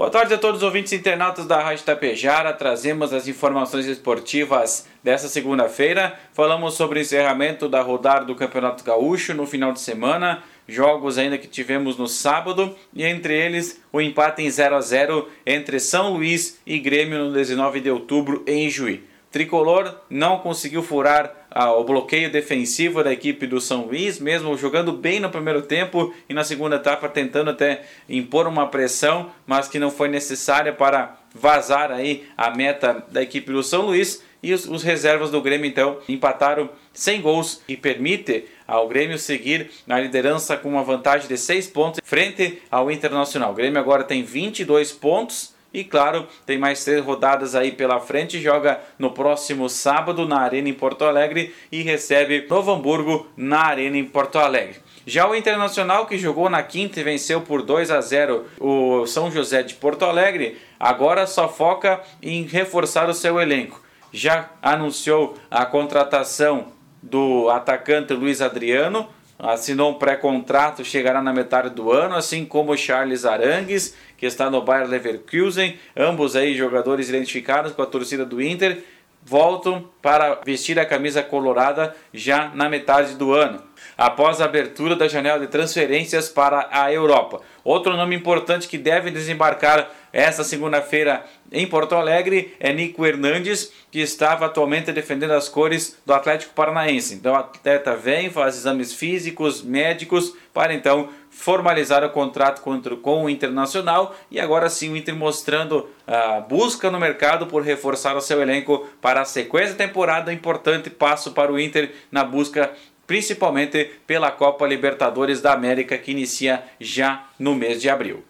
Boa tarde a todos os ouvintes internautas da Rádio Tapejara. Trazemos as informações esportivas dessa segunda-feira. Falamos sobre o encerramento da rodada do Campeonato Gaúcho no final de semana. Jogos ainda que tivemos no sábado e entre eles o empate em 0 a 0 entre São Luís e Grêmio no 19 de outubro em Juí. Tricolor não conseguiu furar ah, o bloqueio defensivo da equipe do São Luís, mesmo jogando bem no primeiro tempo e na segunda etapa tentando até impor uma pressão, mas que não foi necessária para vazar aí a meta da equipe do São Luís. E os, os reservas do Grêmio então empataram sem gols e permite ao Grêmio seguir na liderança com uma vantagem de 6 pontos frente ao Internacional. O Grêmio agora tem 22 pontos e claro, tem mais três rodadas aí pela frente. Joga no próximo sábado na Arena em Porto Alegre e recebe Novo Hamburgo na Arena em Porto Alegre. Já o Internacional, que jogou na quinta e venceu por 2 a 0 o São José de Porto Alegre, agora só foca em reforçar o seu elenco. Já anunciou a contratação do atacante Luiz Adriano, assinou um pré-contrato, chegará na metade do ano, assim como Charles Arangues, que está no Bayer Leverkusen, ambos aí jogadores identificados com a torcida do Inter, voltam para vestir a camisa colorada já na metade do ano após a abertura da janela de transferências para a Europa. Outro nome importante que deve desembarcar esta segunda-feira em Porto Alegre é Nico Hernandes, que estava atualmente defendendo as cores do Atlético Paranaense. Então o atleta vem, faz exames físicos, médicos, para então formalizar o contrato com o Internacional e agora sim o Inter mostrando a busca no mercado por reforçar o seu elenco para a sequência da temporada, importante passo para o Inter na busca principalmente pela Copa Libertadores da América que inicia já no mês de abril.